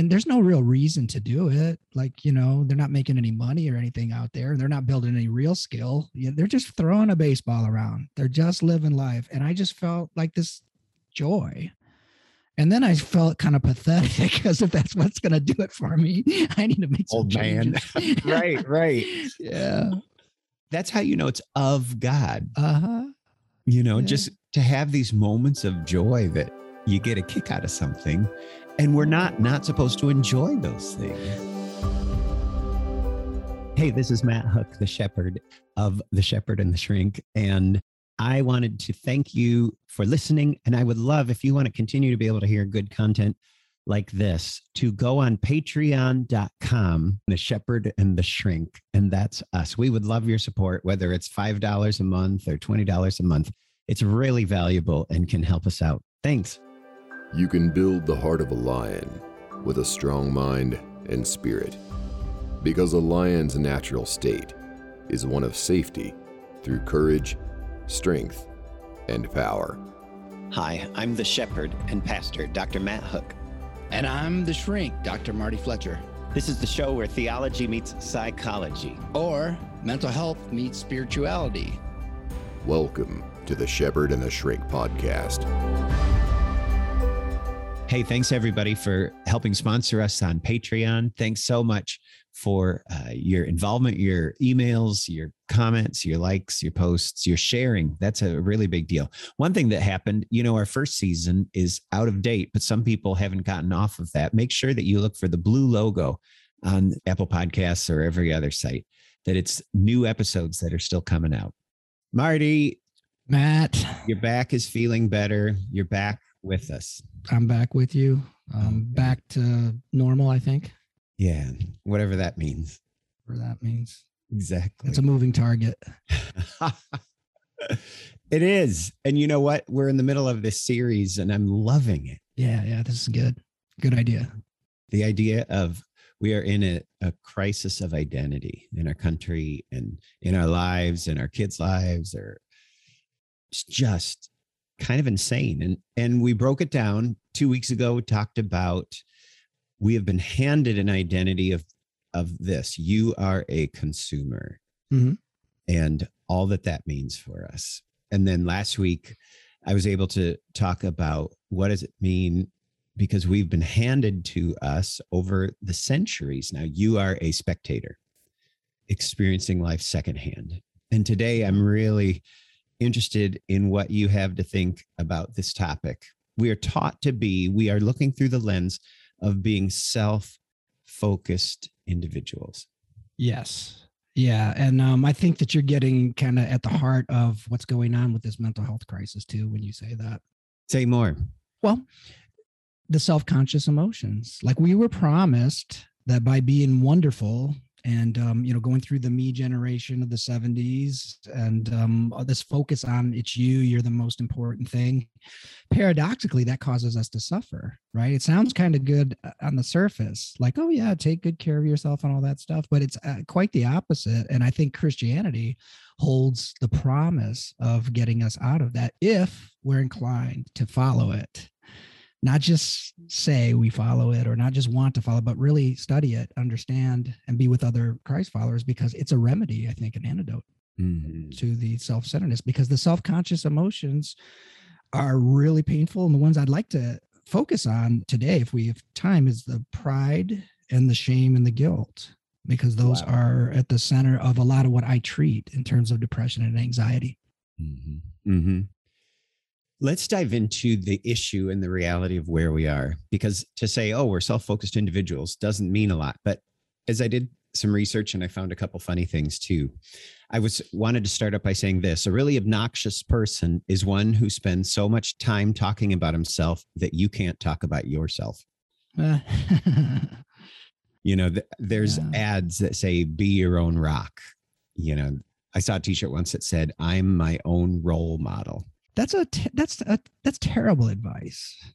and there's no real reason to do it like you know they're not making any money or anything out there they're not building any real skill they're just throwing a baseball around they're just living life and i just felt like this joy and then I felt kind of pathetic because if that's what's going to do it for me, I need to make some old man. right, right. Yeah. That's how you know it's of God. Uh huh. You know, yeah. just to have these moments of joy that you get a kick out of something, and we're not not supposed to enjoy those things. Hey, this is Matt Hook, the shepherd of The Shepherd and the Shrink. And I wanted to thank you for listening. And I would love if you want to continue to be able to hear good content like this to go on patreon.com, the shepherd and the shrink. And that's us. We would love your support, whether it's $5 a month or $20 a month. It's really valuable and can help us out. Thanks. You can build the heart of a lion with a strong mind and spirit, because a lion's natural state is one of safety through courage strength, and power. Hi, I'm the shepherd and pastor, Dr. Matt Hook. And I'm the shrink, Dr. Marty Fletcher. This is the show where theology meets psychology, or mental health meets spirituality. Welcome to the Shepherd and the Shrink podcast. Hey, thanks everybody for helping sponsor us on Patreon. Thanks so much for uh, your involvement, your emails, your comments, your likes, your posts, your sharing. That's a really big deal. One thing that happened, you know, our first season is out of date, but some people haven't gotten off of that. Make sure that you look for the blue logo on Apple Podcasts or every other site, that it's new episodes that are still coming out. Marty, Matt, your back is feeling better. You're back with us. I'm back with you. Um, back to normal, I think. Yeah, whatever that means. Whatever that means. Exactly. It's a moving target. it is. And you know what? We're in the middle of this series and I'm loving it. Yeah, yeah, this is good. Good idea. The idea of we are in a, a crisis of identity in our country and in our lives and our kids' lives or it's just kind of insane. And and we broke it down two weeks ago, we talked about we have been handed an identity of of this. You are a consumer. Mm-hmm. and all that that means for us. And then last week i was able to talk about what does it mean? Because we've been handed to us over the centuries. Now you are a spectator experiencing life secondhand. And today i'm really interested in what you have to think about this topic we are taught to be we are looking through the lens of being self focused individuals. Yes. Yeah. And um, I think that you're getting kind of at the heart of what's going on with this mental health crisis, too, when you say that. Say more. Well, the self conscious emotions. Like we were promised that by being wonderful and um, you know going through the me generation of the 70s and um, this focus on it's you you're the most important thing paradoxically that causes us to suffer right? It sounds kind of good uh, on the surface like oh yeah take good care of yourself and all that stuff but it's uh, quite the opposite and i think christianity holds the promise of getting us out of that if we're inclined to follow it not just say we follow it or not just want to follow, but really study it, understand, and be with other Christ followers because it's a remedy, I think, an antidote mm-hmm. to the self centeredness because the self conscious emotions are really painful. And the ones I'd like to focus on today, if we have time, is the pride and the shame and the guilt because those wow. are at the center of a lot of what I treat in terms of depression and anxiety. Mm-hmm. Mm-hmm. Let's dive into the issue and the reality of where we are because to say, oh, we're self focused individuals doesn't mean a lot. But as I did some research and I found a couple funny things too. I was wanted to start up by saying this a really obnoxious person is one who spends so much time talking about himself that you can't talk about yourself. you know, th- there's yeah. ads that say, be your own rock. You know, I saw a t shirt once that said, I'm my own role model. That's a that's a, that's terrible advice.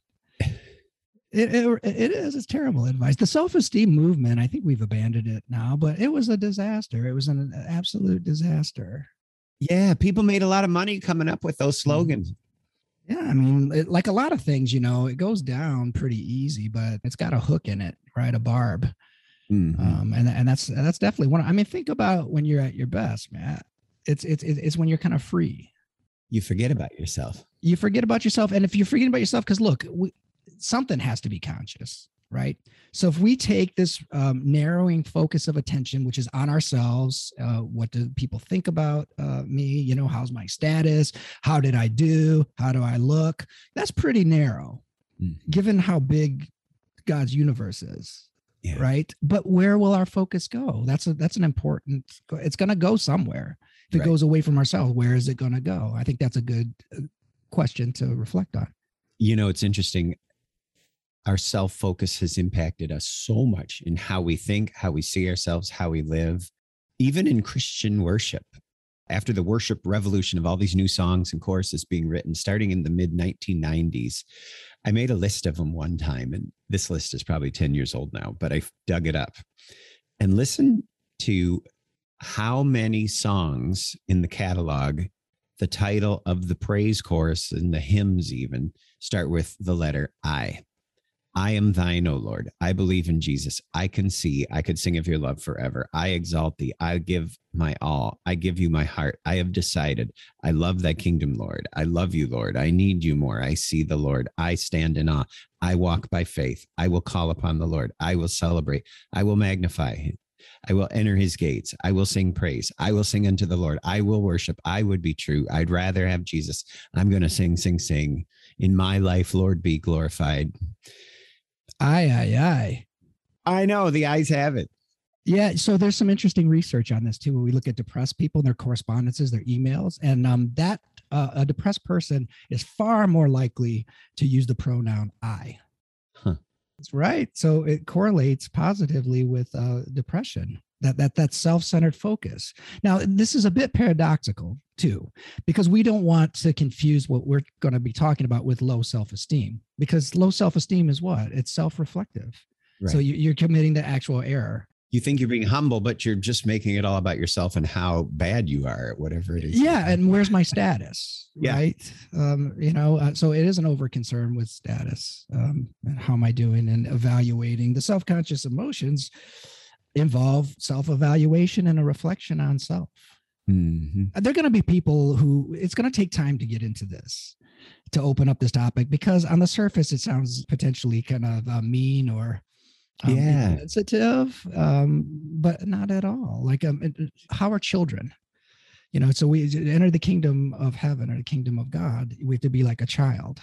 It, it, it is it's terrible advice. The self-esteem movement, I think we've abandoned it now, but it was a disaster. It was an absolute disaster. Yeah, people made a lot of money coming up with those slogans. Yeah, I mean, it, like a lot of things, you know, it goes down pretty easy, but it's got a hook in it, right? A barb. Mhm. Um, and and that's that's definitely one. I mean, think about when you're at your best, man. It's it's it's when you're kind of free. You forget about yourself. You forget about yourself, and if you're forgetting about yourself, because look, we, something has to be conscious, right? So if we take this um, narrowing focus of attention, which is on ourselves, uh, what do people think about uh, me? You know, how's my status? How did I do? How do I look? That's pretty narrow, Mhm. given how big God's universe is Yeah. right but where will our focus go that's a that's an important it's going to go somewhere if it Right. goes away from ourselves where is it going to go i think that's a good uh, question to reflect on You know, it's interesting. Our self focus has impacted us so much in how we think, how we see ourselves, how we live, even in Christian worship. After the worship revolution of all these new songs and choruses being written, starting in the mid 1990s, I made a list of them one time. And this list is probably 10 years old now, but I dug it up and listened to how many songs in the catalog, the title of the praise chorus and the hymns even start with the letter I. I am thine, O Lord. I believe in Jesus. I can see. I could sing of your love forever. I exalt thee. I give my all. I give you my heart. I have decided. I love thy kingdom, Lord. I love you, Lord. I need you more. I see the Lord. I stand in awe. I walk by faith. I will call upon the Lord. I will celebrate. I will magnify him. I will enter his gates. I will sing praise. I will sing unto the Lord. I will worship. I would be true. I'd rather have Jesus. I'm going to sing, sing, sing. In my life, Lord, be glorified. aye aye aye I know the eyes have it. yeah so there's some interesting research on this too where we look at depressed people and their correspondences their emails and um, that uh, a depressed person is far more likely to use the pronoun i. That's right. So it correlates positively with uh, depression. That that that self-centered focus. Now, this is a bit paradoxical too, because we don't want to confuse what we're going to be talking about with low self-esteem. Because low self-esteem is what? It's self-reflective. So Right. you, you're committing the actual error. You think you're being humble, but you're just making it all about yourself and how bad you are at whatever it is. Yeah, and where's my status? Yeah. Right. Um, you know, uh, so it is an over concern with status. Um, and how am I doing and evaluating the self-conscious emotions involve self-evaluation and a reflection on self. Mhm. There are going to be people who it's going to take time to get into this, to open up this topic because on the surface it sounds potentially kind of uh, mean or um, Yeah. sensitive, um, but not at all. Like, um, how are children? You know, so we enter the kingdom of heaven or the kingdom of God. We have to be like a child.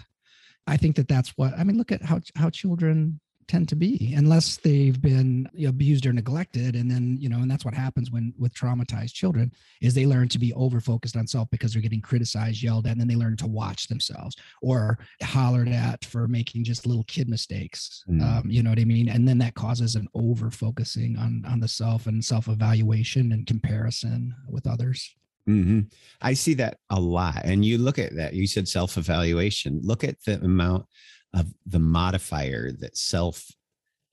I think that that's what I mean. Look at how how children tend to be, unless they've been abused or neglected, and then you know, and that's what happens when with traumatized children is they learn to be over focused on self because they're getting criticized, yelled at, and then they learn to watch themselves or hollered at for making just little kid mistakes. Mm. Um, you know what I mean? And then that causes an over focusing on on the self and self evaluation and comparison with others. hmm I see that a lot. And you look at that, you said self evaluation. Look at the amount of the modifier that self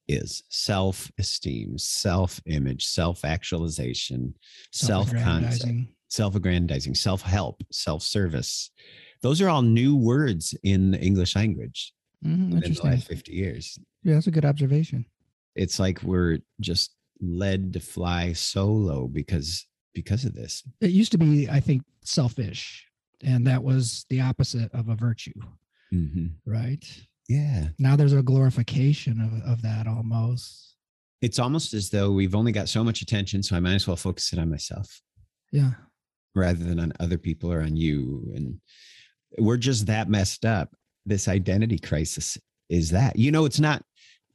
is self esteem, self image, self actualization, self concept, Self-aggrandizing. self help, self service. Those are all new words in the English language Mhm, in the last 50 years. Yeah, that's a good observation. It's like we're just led to fly solo because because of this. It used to be, I think, selfish, and that was the opposite of a virtue, hmm right? Yeah. Now there's a glorification of, of that almost. it's almost as though we've only got so much attention, so I might as well focus it on myself Yeah. rather than on other people or on you. And we're just that messed up. This identity crisis is that. You know, it's not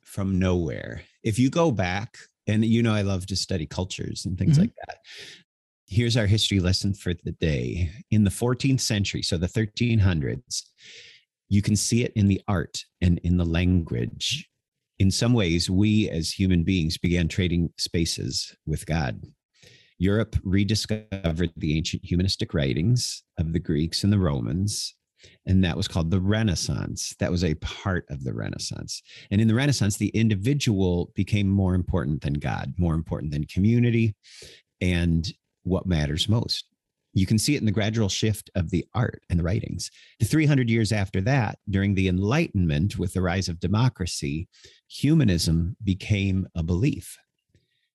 from nowhere. If you go back, and you know, I love to study cultures and things Mhm. like that. Here's our history lesson for the day. In the 14th century, so the 1300s, you can see it in the art and in the language in some ways, we as human beings began trading spaces with God. Europe rediscovered the ancient humanistic writings of the Greeks and the Romans, and that was called the Renaissance. That was a part of the Renaissance. And in the Renaissance, the individual became more important than God, more important than community, and what matters most You can see it in the gradual shift of the art and the writings. The 300 years after that, during the Enlightenment, with the rise of democracy, humanism became a belief,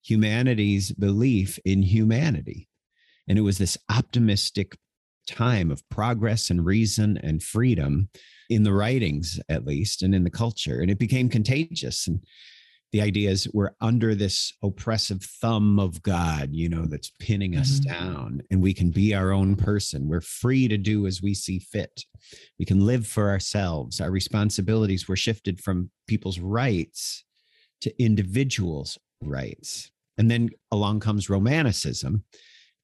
humanity's belief in humanity. And it was this optimistic time of progress and reason and freedom in the writings, at least, and in the culture. And it became contagious. And the idea is we're under this oppressive thumb of God, you know, that's pinning us mm-hmm. down, and we can be our own person. We're free to do as we see fit. We can live for ourselves. Our responsibilities were shifted from people's rights to individuals' rights. And then along comes Romanticism,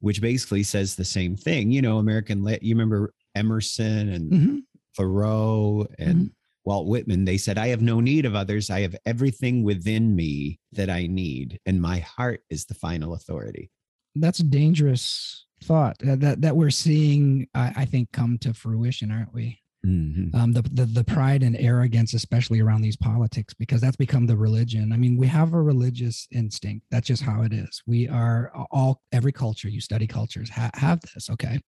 which basically says the same thing. You know, American, you remember Emerson and mm-hmm. Thoreau and mm-hmm. Walt Whitman, they said, I have no need of others. I have everything within me that I need, and my heart is the final authority. That's a dangerous thought that that, that we're seeing, I, I think, come to fruition, aren't we? Mm-hmm. Um, the, the the pride and arrogance, especially around these politics, because that's become the religion. I mean, we have a religious instinct. That's just how it is. We are all every culture you study cultures ha- have this. Okay,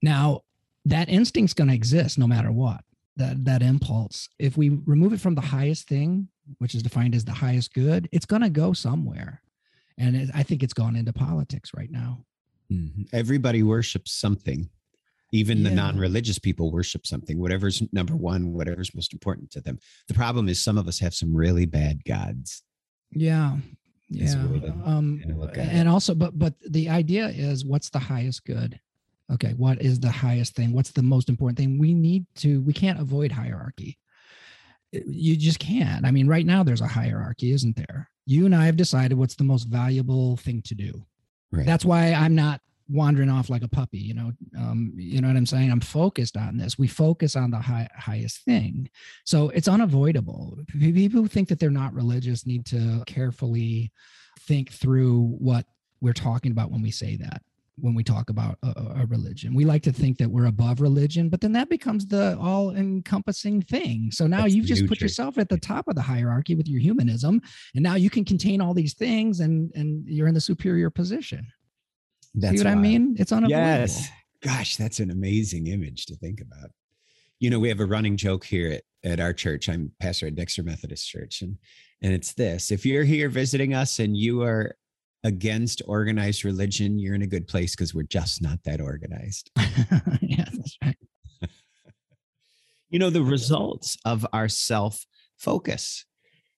now that instinct's going to exist no matter what. That that impulse. If we remove it from the highest thing, which is defined as the highest good, it's going to go somewhere. And it, I think it's gone into politics right now. Mm-hmm. Everybody worships something even yeah. the non-religious people worship something whatever's number one whatever's most important to them the problem is some of us have some really bad gods yeah yeah um and also but but the idea is what's the highest good okay what is the highest thing? What's the most important thing? We need to we can't avoid hierarchy. You just can't. I mean right now there's a hierarchy isn't there? You and i have decided what's the most valuable thing to do. Right. that's why i'm not wandering off like a puppy you know um, you know what i'm saying? I'm focused on this. We focus on the high, highest thing. So it's unavoidable. People who think that they're not religious need to carefully think through what we're talking about when we say that when we talk about a, a, religion we like to think that we're above religion but then that becomes the all encompassing thing so now That's you've just put yourself at the top of the hierarchy with your humanism and now you can contain all these things and and you're in the superior position that's See what wild. I mean? It's unavoidable. Yes. Gosh, that's an amazing image to think about. You know, we have a running joke here at, at our church. I'm pastor at Dexter Methodist Church. And and it's this if you're here visiting us and you are against organized religion, you're in a good place because we're just not that organized. yeah, that's right. you know, the results of our self focus.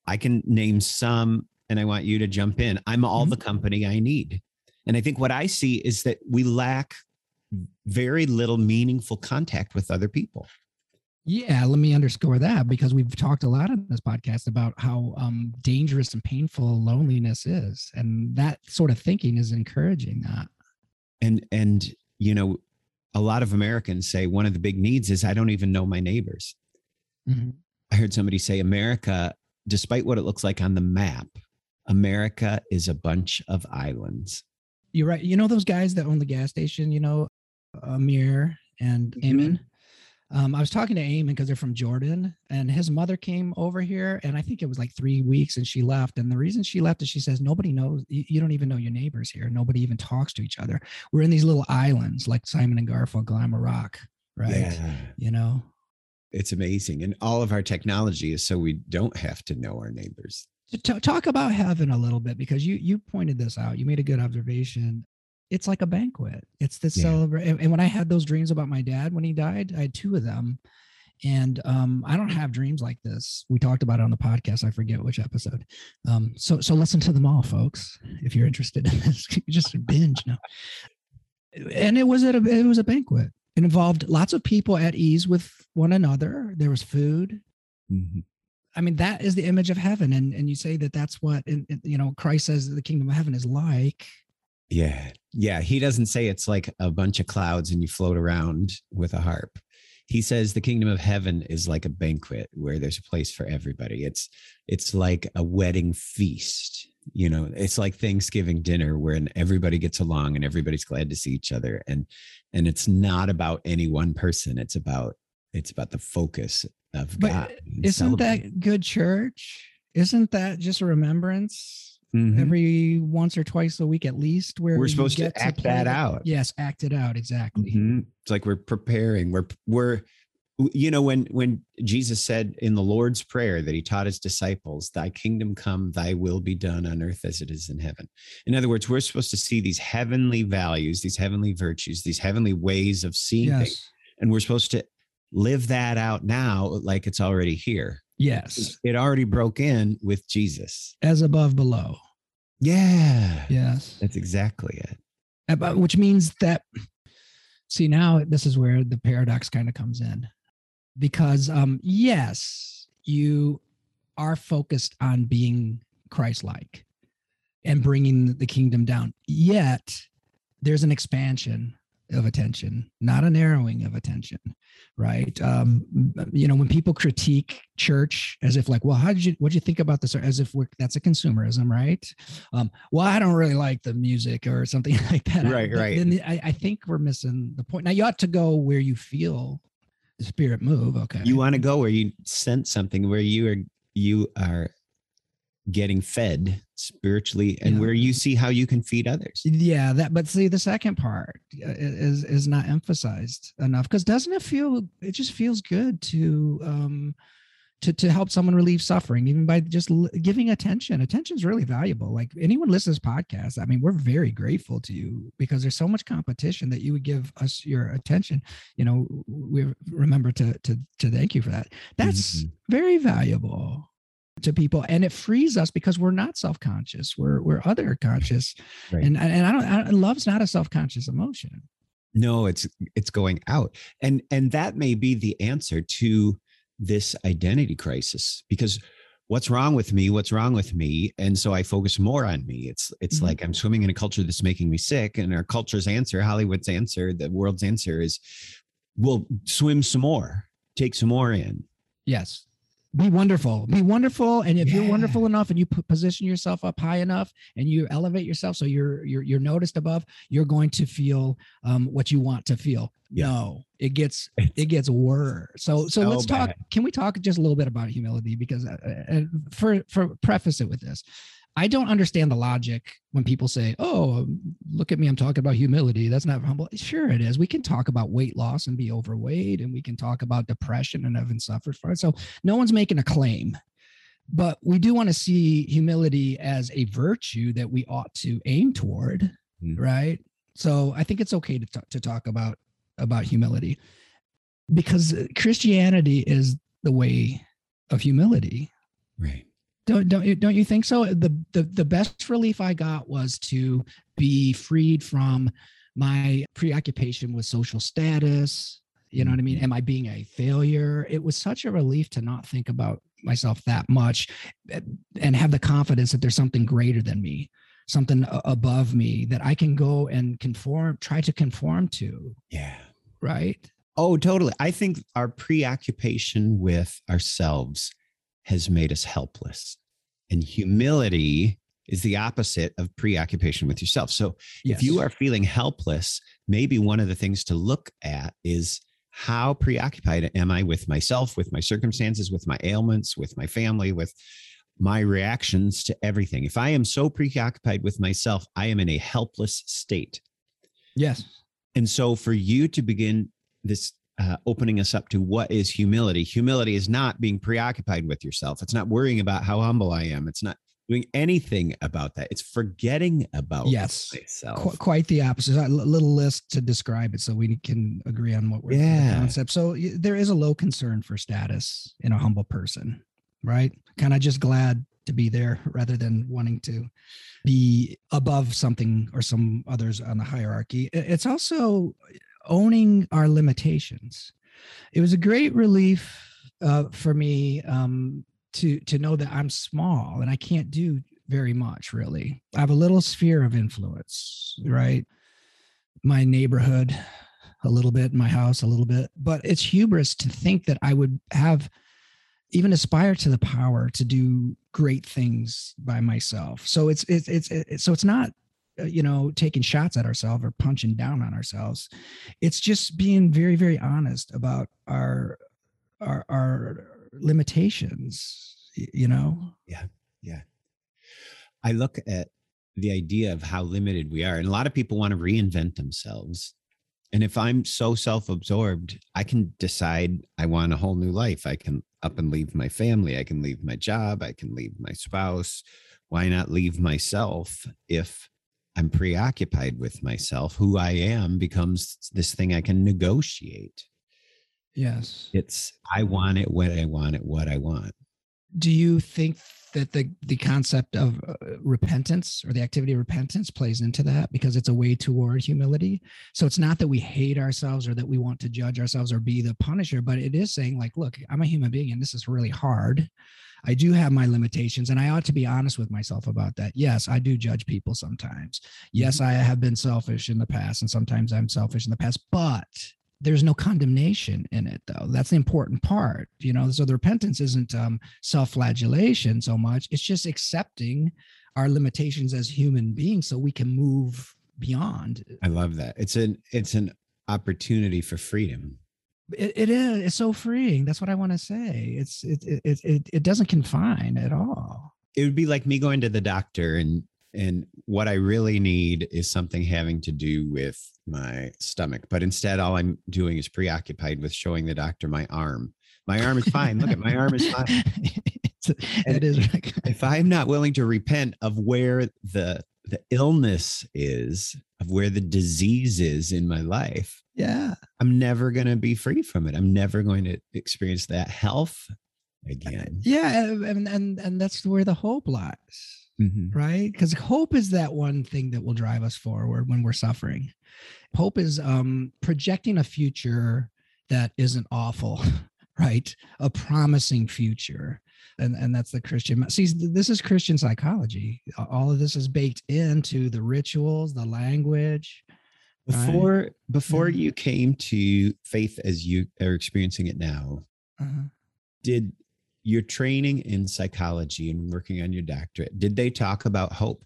I can name some and I want you to jump in. I'm all mm-hmm. the company I need. And I think what I see is that we lack very little meaningful contact with other people. Yeah, let me underscore that because we've talked a lot in this podcast about how um, dangerous and painful loneliness is, and that sort of thinking is encouraging that. And and you know, a lot of Americans say one of the big needs is I don't even know my neighbors. Mm-hmm. I heard somebody say America, despite what it looks like on the map, America is a bunch of islands you're right. You know those guys that own the gas station, you know, Amir and mm-hmm. Um, I was talking to Eamon because they're from Jordan, and his mother came over here, and I think it was like three weeks, and she left. And the reason she left is she says nobody knows. You, you don't even know your neighbors here. Nobody even talks to each other. We're in these little islands like Simon and Garfunkel, a rock, right? Yeah. You know, it's amazing, and all of our technology is so we don't have to know our neighbors talk about heaven a little bit because you you pointed this out. You made a good observation. It's like a banquet. It's the yeah. celebrate. And when I had those dreams about my dad when he died, I had two of them. And um, I don't have dreams like this. We talked about it on the podcast. I forget which episode. Um, so so listen to them all, folks, if you're interested in this. just binge now. And it was at a it was a banquet. It involved lots of people at ease with one another. There was food. Mm-hmm. I mean, that is the image of heaven. And, and you say that that's what, you know, Christ says the kingdom of heaven is like. Yeah. Yeah. He doesn't say it's like a bunch of clouds and you float around with a harp. He says the kingdom of heaven is like a banquet where there's a place for everybody. It's, it's like a wedding feast. You know, it's like Thanksgiving dinner where everybody gets along and everybody's glad to see each other. And, and it's not about any one person. It's about, it's about the focus of but God. Isn't that good church? Isn't that just a remembrance? Mhm. every once or twice a week at least where we're supposed to act play that out. yes act it out exactly Mhm. It's like we're preparing. We're we're you know when when Jesus said in the Lord's prayer that he taught his disciples, "Thy kingdom come, thy will be done on earth as it is in heaven." In other words, we're supposed to see these heavenly values, these heavenly virtues, these heavenly ways of seeing things, and we're supposed to live that out now like it's already here. yes It already broke in with Jesus. as above below Yeah. yes That's exactly it. Uh, but- which means that see now this is where the paradox kind of comes in because um yes you are focused on being christ-like and bringing the kingdom down yet there's an expansion of attention not a narrowing of attention right? Um you know when people critique church as if like well how did you what did you think about this? as if we're that's a consumerism right? Um well i don't really like the music or something like that. Right, But right. then I, I think we're missing the point. Now you ought to go where you feel the spirit move okay? You want to go where you sense something where you are you are getting fed spiritually and Yeah. where you see how you can feed others. yeah that but see the second part is is not emphasized enough because doesn't it feel it just feels good to um to to help someone relieve suffering even by just l- giving attention attention is really valuable like anyone listens podcast i mean we're very grateful to you because there's so much competition that you would give us your attention you know we remember to to to thank you for that that's Mhm. very valuable to people and it frees us because we're not self-conscious we're we're other conscious Right. and and I don't, I don't love's not a self-conscious emotion No, it's it's going out. And and that may be the answer to this identity crisis because what's wrong with me? What's wrong with me? And so I focus more on me. It's it's Mhm. like I'm swimming in a culture that's making me sick and our culture's answer, Hollywood's answer, the world's answer is we'll swim some more, take some more in. yes be wonderful. Be wonderful and if you're wonderful enough and you position yourself up high enough and you elevate yourself so you're you're you're noticed above you're going to feel um what you want to feel. Yeah. no it gets it gets worse. So so so let's talk can we talk just a little bit about humility? Because uh, uh, for for preface it with this i don't understand the logic when people say oh look at me i'm talking about humility. That's not humble. Sure it is. We can talk about weight loss and be overweight and we can talk about depression and having suffered from it. So no one's making a claim. But we do want to see humility as a virtue that we ought to aim toward Mm. right? So i think it's okay to, talk to talk about about humility because christianity is the way of humility. Right. Don't don't you don't you think so? The, the the best relief i got was to be freed from my preoccupation with social status. You know what i mean? Am i being a failure? It was such a relief to not think about myself that much eh, and have the confidence that there's something greater than me something above me that i can go and conform try to conform to. Yeah. right? Oh, totally. I think our preoccupation with ourselves has made us helpless. And humility is the opposite of preoccupation with yourself. So if you are feeling helpless, maybe one of the things to look at is how preoccupied am I with myself, with my circumstances, with my ailments, with my family, with my reactions to everything. If I am so preoccupied with myself, I am in a helpless state. yes And so for you to begin this uh, opening us up to what is humility, humility is not being preoccupied with yourself. It's not worrying about how humble I am. It's not doing anything about that. It's forgetting about Yes. myself. Qu- quite the opposite. A little list to describe it so we can agree on what we're the Yeah. concept. So there is a low concern for status in a humble person, right? Kind of just glad to be there rather than wanting to be above something or some others on the hierarchy. It's also owning our limitations. It was a great relief uh, for me um, to to know that I'm small and I can't do very much really. I have a little sphere of influence, right? My neighborhood, a little bit, my house, a little bit, but it's hubris to think that I would have even aspire to the power to do great things by myself. So it's it's it's, it's so it's not Uh, you know taking shots at ourselves or punching down on ourselves. It's just being very very honest about our our our limitations, you know. Yeah. Yeah. I look at the idea of how limited we are. And a lot of people want to reinvent themselves. And if I'm so self absorbed, I can decide I want a whole new life. I can up and leave my family. I can leave my job. I can leave my spouse. Why not leave myself if I'm preoccupied with myself? Who I am becomes this thing I can negotiate. Yes. It's, I want it when I want it, what I want. Do you think that the the concept of uh, repentance or the activity of repentance plays into that because it's a way toward humility so it's not that we hate ourselves or that we want to judge ourselves or be the punisher but it is saying like look i'm a human being and this is really hard I do have my limitations and I ought to be honest with myself about that. Yes, I do judge people sometimes. Yes, mm-hmm. I have been selfish in the past and sometimes I'm selfish in the past, but there's no condemnation in it though that's the important part you know so the repentance isn't um, self-flagellation so much it's just accepting our limitations as human beings so we can move beyond i love that it's an it's an opportunity for freedom it, it is it's so freeing that's what i want to say it's it, it it it doesn't confine at all it would be like me going to the doctor and and what I really need is something having to do with my stomach. But instead, all I'm doing is preoccupied with showing the doctor my arm. My arm is fine. Look at my arm is fine. it is. if I'm not willing to repent of where the the illness is, of where the disease is in my life, yeah, I'm never going to be free from it. I'm never going to experience that health again. Yeah, and and and that's where the hope lies mm-hmm. right? Because hope is that one thing that will drive us forward when we're suffering. Hope is um, projecting a future that isn't awful, right? A promising future. And, and that's the Christian. See, this is Christian psychology. All of this is baked into the rituals, the language. Before right? before mm-hmm. you came to faith as you are experiencing it now, uh-huh. did your training in psychology and working on your doctorate, did they talk about hope?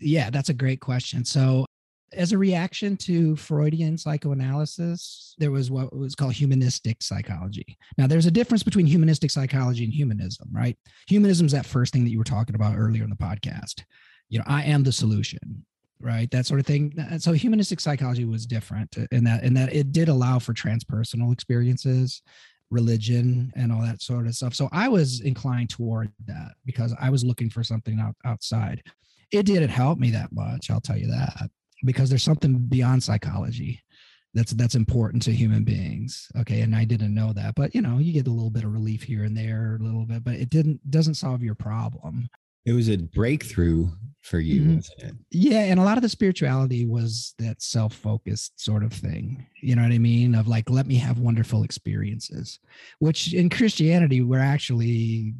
Yeah, that's a great question. So, as a reaction to Freudian psychoanalysis, there was what was called humanistic psychology. Now, there's a difference between humanistic psychology and humanism, right? Humanism is that first thing that you were talking about earlier in the podcast. You know, I am the solution, right? That sort of thing. So, humanistic psychology was different in that, in that it did allow for transpersonal experiences religion and all that sort of stuff. So I was inclined toward that because I was looking for something out, outside. It didn't help me that much, I'll tell you that, because there's something beyond psychology that's that's important to human beings. Okay, and I didn't know that, but you know, you get a little bit of relief here and there, a little bit, but it didn't doesn't solve your problem. It was a breakthrough for you, mm-hmm. wasn't it? Yeah. And a lot of the spirituality was that self focused sort of thing. You know what I mean? Of like, let me have wonderful experiences, which in Christianity, we're actually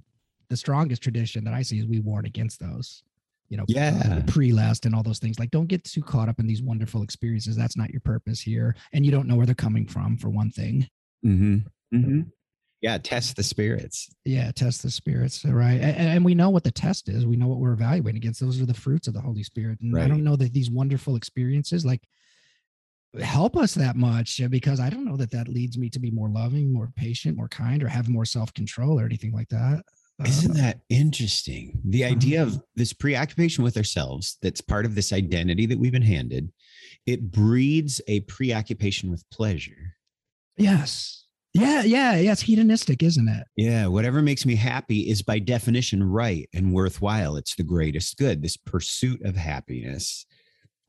the strongest tradition that I see is we warn against those. You know, yeah, uh, prelest and all those things. Like, don't get too caught up in these wonderful experiences. That's not your purpose here, and you don't know where they're coming from. For one thing, mm-hmm. Mm-hmm yeah test the spirits yeah test the spirits right and, and, we know what the test is we know what we're evaluating against those are the fruits of the holy spirit and right. i don't know that these wonderful experiences like help us that much because i don't know that that leads me to be more loving more patient more kind or have more self-control or anything like that isn't uh, that interesting the idea uh, of this preoccupation with ourselves that's part of this identity that we've been handed it breeds a preoccupation with pleasure yes yeah, yeah, yeah. It's hedonistic, isn't it? Yeah. Whatever makes me happy is by definition right and worthwhile. It's the greatest good. This pursuit of happiness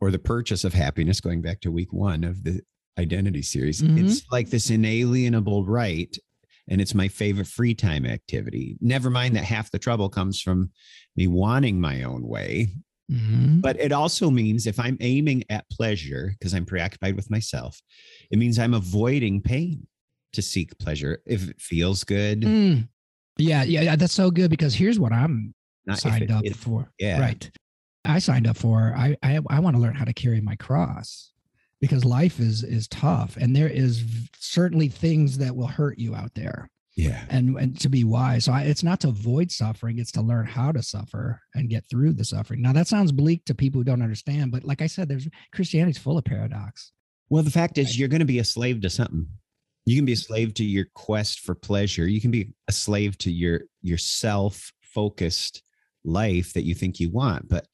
or the purchase of happiness, going back to week one of the identity series, mm-hmm. it's like this inalienable right. And it's my favorite free time activity. Never mind that half the trouble comes from me wanting my own way. Mm-hmm. But it also means if I'm aiming at pleasure because I'm preoccupied with myself, it means I'm avoiding pain to seek pleasure if it feels good. Mm. Yeah, yeah, that's so good because here's what I'm Not signed it, up for. Yeah, right. I signed up for. I I, I want to learn how to carry my cross because life is is tough and there is certainly things that will hurt you out there. Yeah, and and to be wise. So I, it's not to avoid suffering; it's to learn how to suffer and get through the suffering. Now that sounds bleak to people who don't understand, but like I said, there's Christianity's full of paradox. Well, the fact is, you're going to be a slave to something you can be a slave to your quest for pleasure you can be a slave to your your self focused life that you think you want. But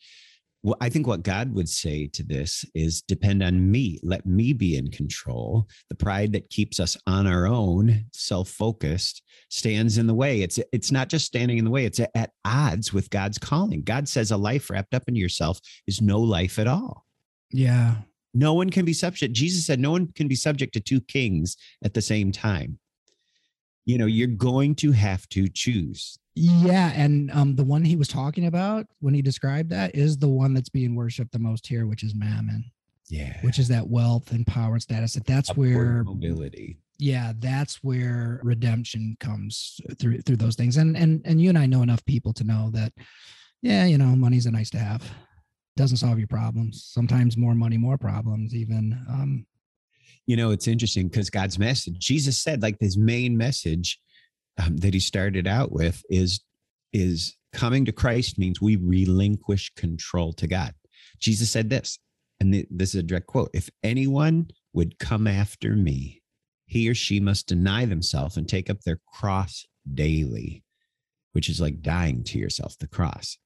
well, I think what God would say to this is depend on me. Let me be in control. The pride that keeps us on our own, self-focused, stands in the way. It's it's not just standing in the way, it's at odds with God's calling. God says a life wrapped up in yourself is no life at all. Yeah. No one can be subject. Jesus said no one can be subject to two kings at the same time. You know, you're going to have to choose. Yeah, and um, the one he was talking about when he described that is the one that's being worshipped the most here, which is mammon. Yeah, which is that wealth and power and status. That that's Upward where mobility. Yeah, that's where redemption comes through through those things. And and and you and I know enough people to know that, yeah, you know, money's a nice to have. Doesn't solve your problems. Sometimes more money, more problems. Even um, you know, it's interesting because God's message, Jesus said, like this main message um, that he started out with is is coming to Christ means we relinquish control to God. Jesus said this, and this is a direct quote: "If anyone would come after me, he or she must deny themselves and take up their cross daily." Which is like dying to yourself, the cross.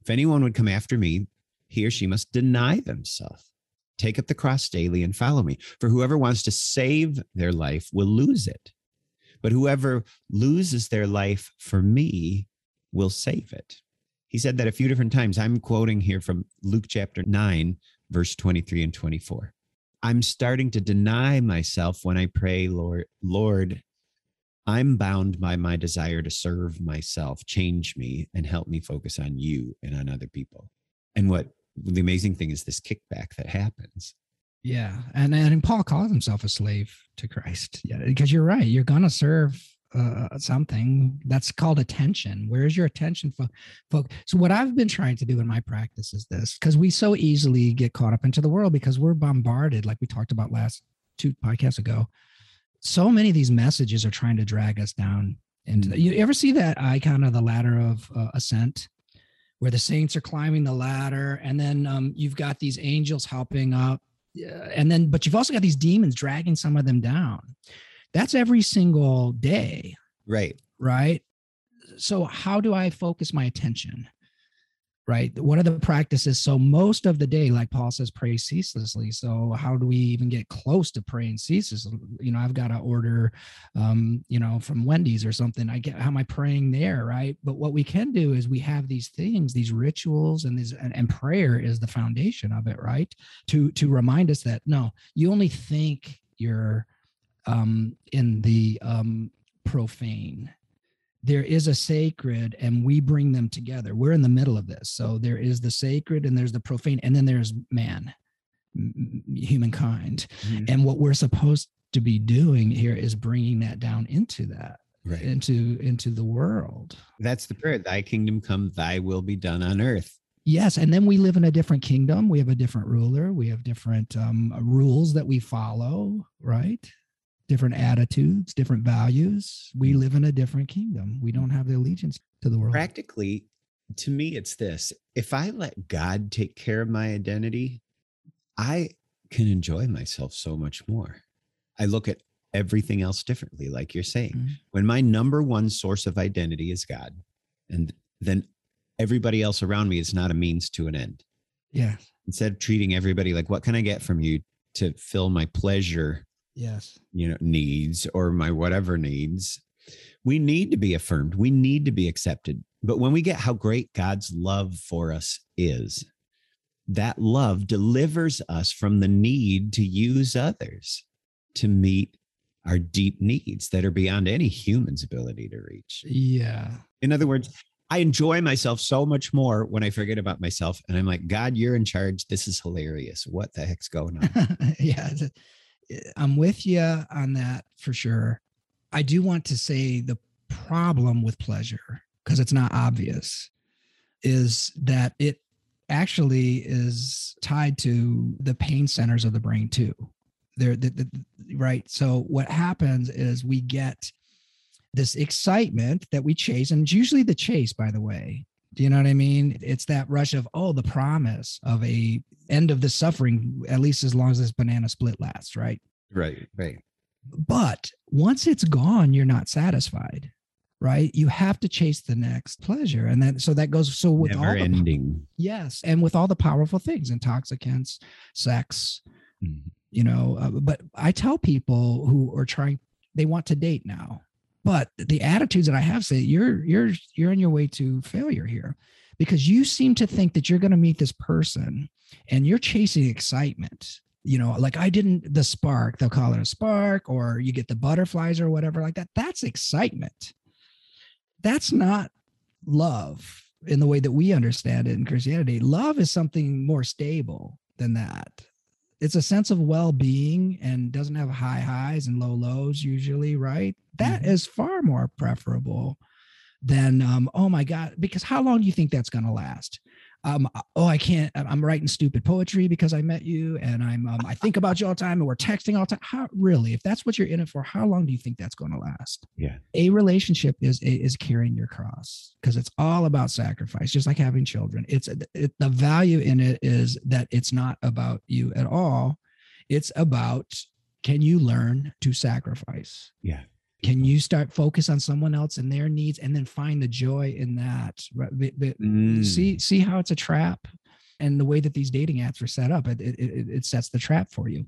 If anyone would come after me, he or she must deny themselves, take up the cross daily and follow me. For whoever wants to save their life will lose it. But whoever loses their life for me will save it. He said that a few different times. I'm quoting here from Luke chapter 9, verse 23 and 24. I'm starting to deny myself when I pray, Lord, Lord, I'm bound by my desire to serve myself. Change me and help me focus on you and on other people. And what the amazing thing is this kickback that happens yeah, and and Paul calls himself a slave to Christ. Yeah, because you're right. You're gonna serve uh, something that's called attention. Where's your attention, folks? So what I've been trying to do in my practice is this, because we so easily get caught up into the world because we're bombarded, like we talked about last two podcasts ago. So many of these messages are trying to drag us down. And you ever see that icon of the ladder of uh, ascent? Where the saints are climbing the ladder and then um, you've got these angels helping up and then but you've also got these demons dragging some of them down. That's every single day. Right. Right? So how do i focus my attention right? What are the practices? So most of the day like paul says pray ceaselessly. So how do we even get close to praying ceaselessly? You know i've got to order um you know from wendy's or something. I get how am i praying there right? But what we can do is we have these things these rituals and these and, and prayer is the foundation of it right? To to remind us that no you only think you're um in the um profane there is a sacred and we bring them together. We're in the middle of this. So there is the sacred and there's the profane and then there's man humankind. Mm-hmm. and what we're supposed to be doing here is bringing that down into that right. into into the world. That's the prayer thy kingdom come thy will be done on earth. Yes and then we live in a different kingdom. We have a different ruler. We have different um, rules that we follow right different attitudes, different values. We mm. live in a different kingdom. We don't have the allegiance to the world. Practically, to me, it's this if I let God take care of my identity, I can enjoy myself so much more. I look at everything else differently, like you're saying. Mm-hmm. When my number one source of identity is God, and then everybody else around me is not a means to an end. Yeah. Instead of treating everybody like, what can I get from you to fill my pleasure yes you know needs or my whatever needs we need to be affirmed we need to be accepted but when we get how great god's love for us is that love delivers us from the need to use others to meet our deep needs that are beyond any human's ability to reach yeah in other words I enjoy myself so much more when I forget about myself. And I'm like, God, you're in charge. This is hilarious. What the heck's going on? yeah. I'm with you on that for sure. I do want to say the problem with pleasure, because it's not obvious, is that it actually is tied to the pain centers of the brain too. There, the, the, right. So what happens is we get this excitement that we chase, and it's usually the chase, by the way. Do you know what I mean? It's that rush of oh, the promise of a end of the suffering, at least as long as this banana split lasts, right? Right, right. But once it's gone, you're not satisfied, right? You have to chase the next pleasure. And then, so that goes, so with Never all the, ending. yes. And with all the powerful things, intoxicants, sex, Mhm. you know, uh, but I tell people who are trying, they want to date now, but the attitudes that I have say you're, you're, you're on your way to failure here because you seem to think that you're going to meet this person and you're chasing excitement you know like i didn't the spark they'll call it a spark or you get the butterflies or whatever like that. That's excitement. That's not love in the way that we understand it in christianity. Love is something more stable than that it's a sense of well-being and doesn't have high highs and low lows usually right That Mhm. is far more preferable than um oh my god because how long do you think that's going to last um oh i can't i'm writing stupid poetry because i met you and i'm um, i think about you all the time and we're texting all the time how really if that's what you're in it for how long do you think that's going to last Yeah. a relationship is is carrying your cross because it's all about sacrifice just like having children it's it, the value in it is that it's not about you at all it's about can you learn to sacrifice Yeah. Can you start focus on someone else and their needs and then find the joy in that right? Mm. see see how it's a trap and the way that these dating apps are set up it, it, it, it sets the trap for you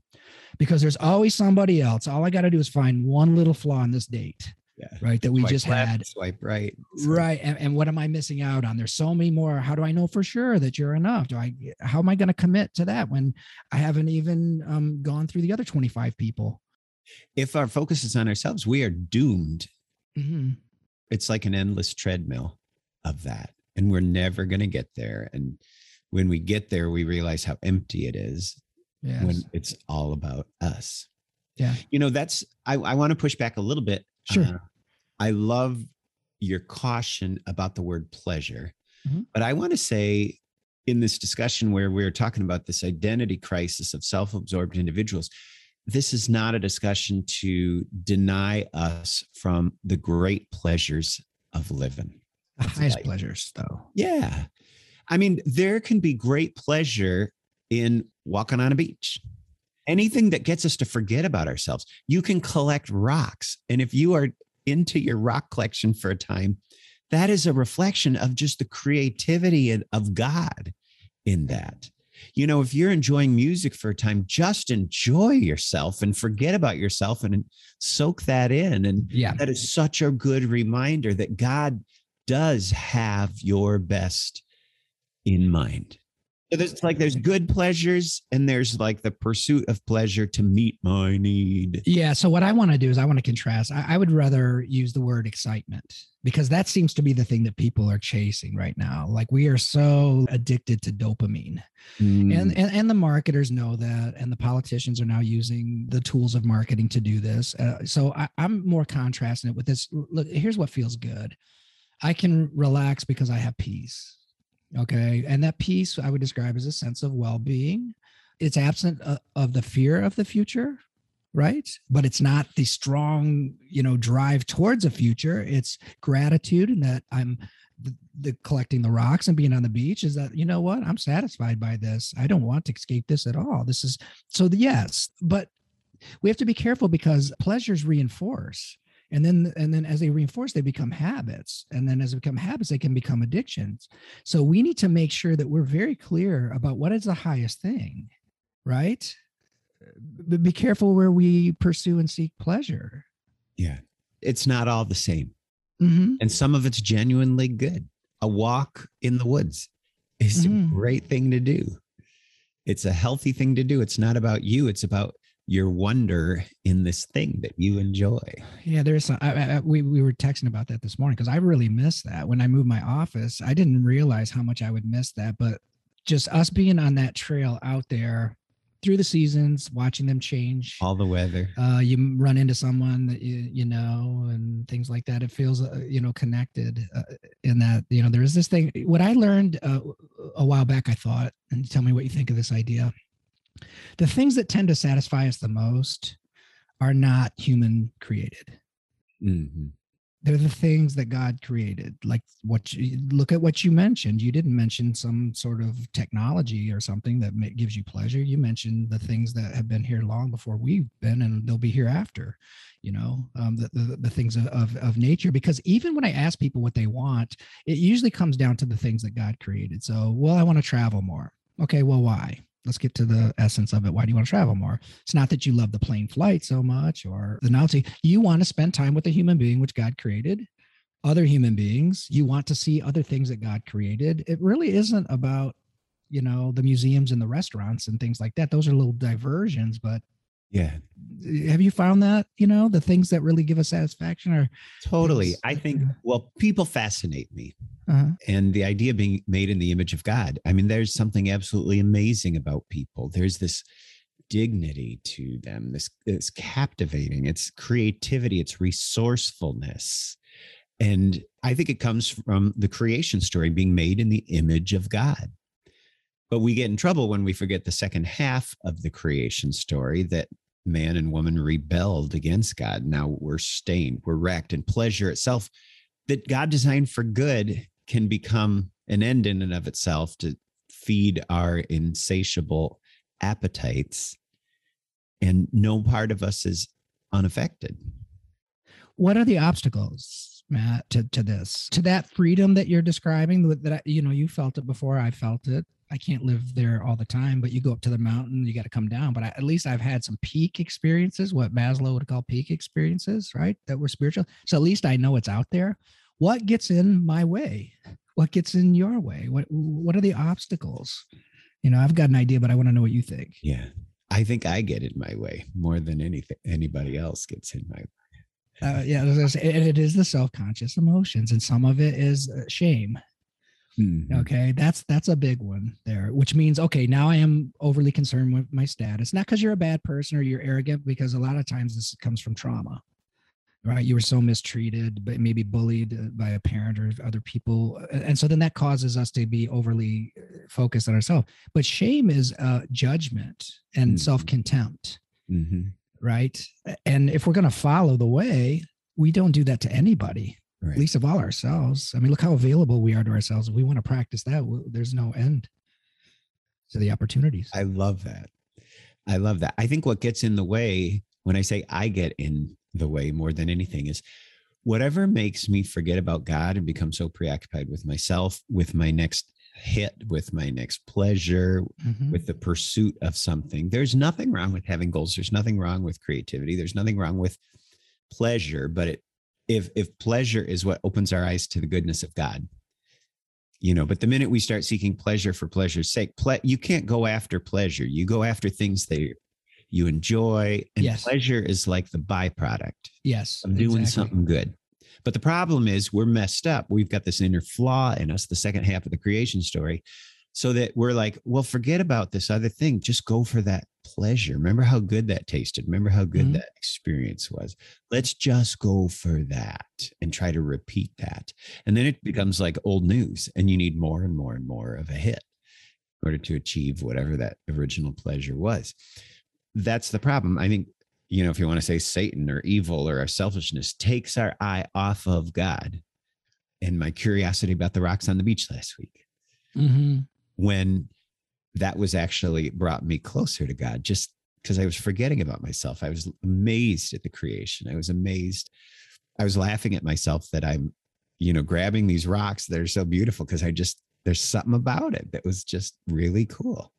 because there's always somebody else all i got to do is find one little flaw in this date Yeah. right that we Swipe just left, had Swipe right. swipe- right and, and what am i missing out on there's so many more how do i know for sure that you're enough do i how am i going to commit to that when i haven't even um, gone through the other 25 people If our focus is on ourselves, we are doomed. Mhm. It's like an endless treadmill of that. And we're never going to get there. And when we get there, we realize how empty it is yes. when it's all about us. Yeah. You know, that's, I, I want to push back a little bit. Sure. Uh, I love your caution about the word pleasure. Mhm. But I want to say in this discussion where we're talking about this identity crisis of self absorbed individuals, this is not a discussion to deny us from the great pleasures of living. the highest like- pleasures though Yeah. I mean, there can be great pleasure in walking on a beach. Anything that gets us to forget about ourselves. You can collect rocks. And if you are into your rock collection for a time, that is a reflection of just the creativity of God in that. You know, if you're enjoying music for a time, just enjoy yourself and forget about yourself and soak that in. And yeah that is such a good reminder that God does have your best in mind. So there's like there's good pleasures and there's like the pursuit of pleasure to meet my need. Yeah. So what I want to do is I want to contrast. I, I would rather use the word excitement because that seems to be the thing that people are chasing right now. Like we are so addicted to dopamine, Mm, and, and and the marketers know that, and the politicians are now using the tools of marketing to do this. Uh, so I, I'm more contrasting it with this. Look, here's what feels good. I can relax because I have peace. Okay, and that peace I would describe as a sense of well-being. It's absent of the fear of the future right? But it's not the strong you know drive towards a future. It's gratitude and that i'm the, the collecting the rocks and being on the beach is that you know what? I'm satisfied by this. I don't want to escape this at all. This is so the, yes but we have to be careful because pleasures reinforce and then and then as they reinforce they become habits and then as they become habits they can become addictions so we need to make sure that we're very clear about what is the highest thing right but be careful where we pursue and seek pleasure. yeah. It's not all the same. Mm-hmm. And some of it's genuinely good. A walk in the woods is Mhm. a great thing to do. It's a healthy thing to do. It's not about you, it's about your wonder in this thing that you enjoy. Yeah, there's some, I, I, we we were texting about that this morning because I really missed that when I moved my office. I didn't realize how much I would miss that, but just us being on that trail out there through the seasons, watching them change. All the weather. Uh, you run into someone that you you know and things like that. It feels uh, you know connected uh, in that you know there is this thing. What I learned uh, a while back, I thought, and tell me what you think of this idea. The things that tend to satisfy us the most are not human created Mhm. they're the things that God created. Like what you look at what you mentioned. You didn't mention some sort of technology or something that ma- gives you pleasure. You mentioned the things that have been here long before we've been, and they'll be here after. You know, um, the, the the things of, of of nature. Because even when I ask people what they want, it usually comes down to the things that God created. So, well, I want to travel more. Okay, well, why? Let's get to the essence of it. Why do you want to travel more? It's not that you love the plane flight so much or the novelty. You want to spend time with a human being which God created, other human beings. You want to see other things that God created. It really isn't about, you know, the museums and the restaurants and things like that. Those are little diversions, but Yeah, have you found that, you know, the things that really give us satisfaction are totally. I think, well, people fascinate me. uh, and the idea of being made in the image of God. I mean, there's something absolutely amazing about people. There's this dignity to them. This it's captivating. It's creativity. It's resourcefulness, and I think it comes from the creation story, being made in the image of God. But we get in trouble when we forget the second half of the creation story that man and woman rebelled against God. Now we're stained, we're wrecked, and pleasure itself that God designed for good can become an end in and of itself to feed our insatiable appetites. And no part of us is unaffected. what are the obstacles matt to, to this to that freedom that you're describing that you know you felt it before i felt it i can't live there all the time but you go up to the mountain you got to come down. But I, at least i've had some peak experiences what maslow would call peak experiences right that were spiritual. So at least i know it's out there. What gets in my way? What gets in your way? What what are the obstacles? You know i've got an idea but i want to know what you think. Yeah. I think I get in my way more than anything anybody else gets in my way. uh, yeah as I say, and it is the self-conscious emotions and some of it is uh, shame Mhm. okay that's that's a big one there which means okay now i am overly concerned with my status not because you're a bad person or you're arrogant because a lot of times this comes from trauma right you were so mistreated but maybe bullied uh, by a parent or other people and so then that causes us to be overly uh, focused on ourselves but shame is uh, judgment and Mhm. self-contempt Mhm. right and if we're going to follow the way we don't do that to anybody Right. least of all ourselves. I mean, look how available we are to ourselves. If we want to practice that, there's no end to the opportunities. I love that. I love that. I think what gets in the way when I say I get in the way more than anything is whatever makes me forget about God and become so preoccupied with myself, with my next hit, with my next pleasure, Mhm. with the pursuit of something. There's nothing wrong with having goals. There's nothing wrong with creativity. There's nothing wrong with pleasure, but it if if pleasure is what opens our eyes to the goodness of God, you know, but the minute we start seeking pleasure for pleasure's sake, ple- you can't go after pleasure. You go after things that you enjoy, and Yes. pleasure is like the byproduct yes, of doing exactly. something good. But the problem is we're messed up. We've got this inner flaw in us, the second half of the creation story, so that we're like, well, forget about this other thing. Just go for that pleasure. Remember how good that tasted. Remember how good Mhm. that experience was. Let's just go for that and try to repeat that. And then it becomes like old news, and you need more and more and more of a hit in order to achieve whatever that original pleasure was. That's the problem. I think you know, if you want to say Satan or evil or our selfishness takes our eye off of God. And my curiosity about the rocks on the beach last week, Mhm. When that was actually brought me closer to God, just because I was forgetting about myself. I was amazed at the creation. I was amazed. I was laughing at myself that I'm, you know, grabbing these rocks that are so beautiful because I just, there's something about it that was just really cool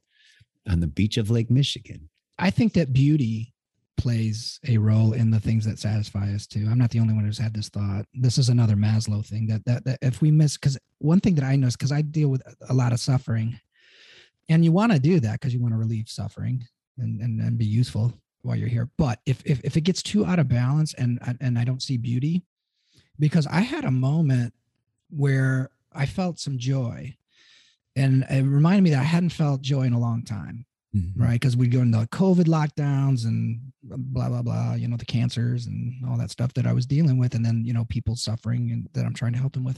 on the beach of Lake Michigan. I think that beauty plays a role in the things that satisfy us too. I'm not the only one who's had this thought. This is another Maslow thing that that, that if we miss because one thing that I know is because I deal with a lot of suffering, and you want to do that because you want to relieve suffering and, and and be useful while you're here. But if if if it gets too out of balance and and I don't see beauty, because I had a moment where I felt some joy, and it reminded me that I hadn't felt joy in a long time right? Because we go into COVID lockdowns and blah blah blah, you know, the cancers and all that stuff that I was dealing with, and then you know people suffering and that I'm trying to help them with.